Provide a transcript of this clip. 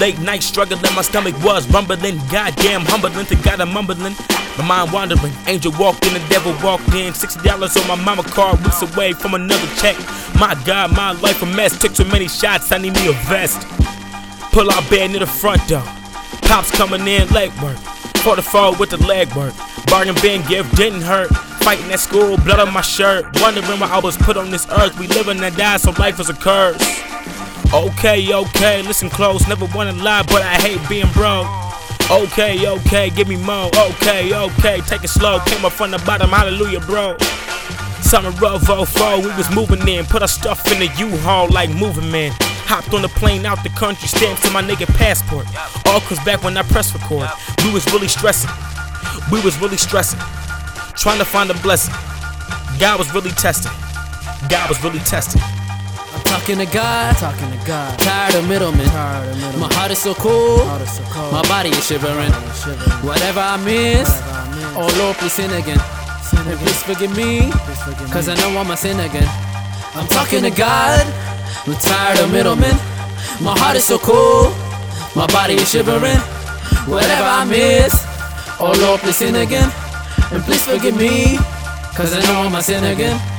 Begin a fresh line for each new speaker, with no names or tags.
Late night struggling, my stomach was rumbling. Goddamn humbling to God I'm mumbling. My mind wandering, angel walked in, the devil walked in. Sixty dollars on my mama card, weeks away from another check. My God, my life a mess. Took too many shots, I need me a vest. Pull out bed near the front door. Cops coming in, leg work. For the fall with the leg work. Bargain bin gift didn't hurt. Fighting at school, blood on my shirt. Wondering why I was put on this earth. We live and die, so life is a curse. Okay, okay, listen close. Never wanna lie, but I hate being broke. Okay, okay, give me more. Okay, okay, take it slow. Came up from the bottom, hallelujah, bro. Summer rough 04, we was moving in. Put our stuff in the U-Haul like moving man. Hopped on the plane out the country, stamps to my nigga passport. All cause back when I press record, we was really stressing. We was really stressing. Trying to find a blessing. God was really testing. God was really testing.
I'm talking to God,
Talking to God.
tired of middlemen.
Tired of middlemen.
My heart is so cold,
Heart is so cold.
my body is shivering.
Shivering.
Whatever I miss,
Whatever I miss.
oh Lord, please sin again.
Sin again.
please forgive me,
Please forgive
cause
me.
I know I'm a sin again. I'm talking to God, I'm tired of middlemen. My heart is so cold, my body is shivering. Whatever I miss, oh Lord, please sin again. And please forgive me, cause I know I'm a sin again.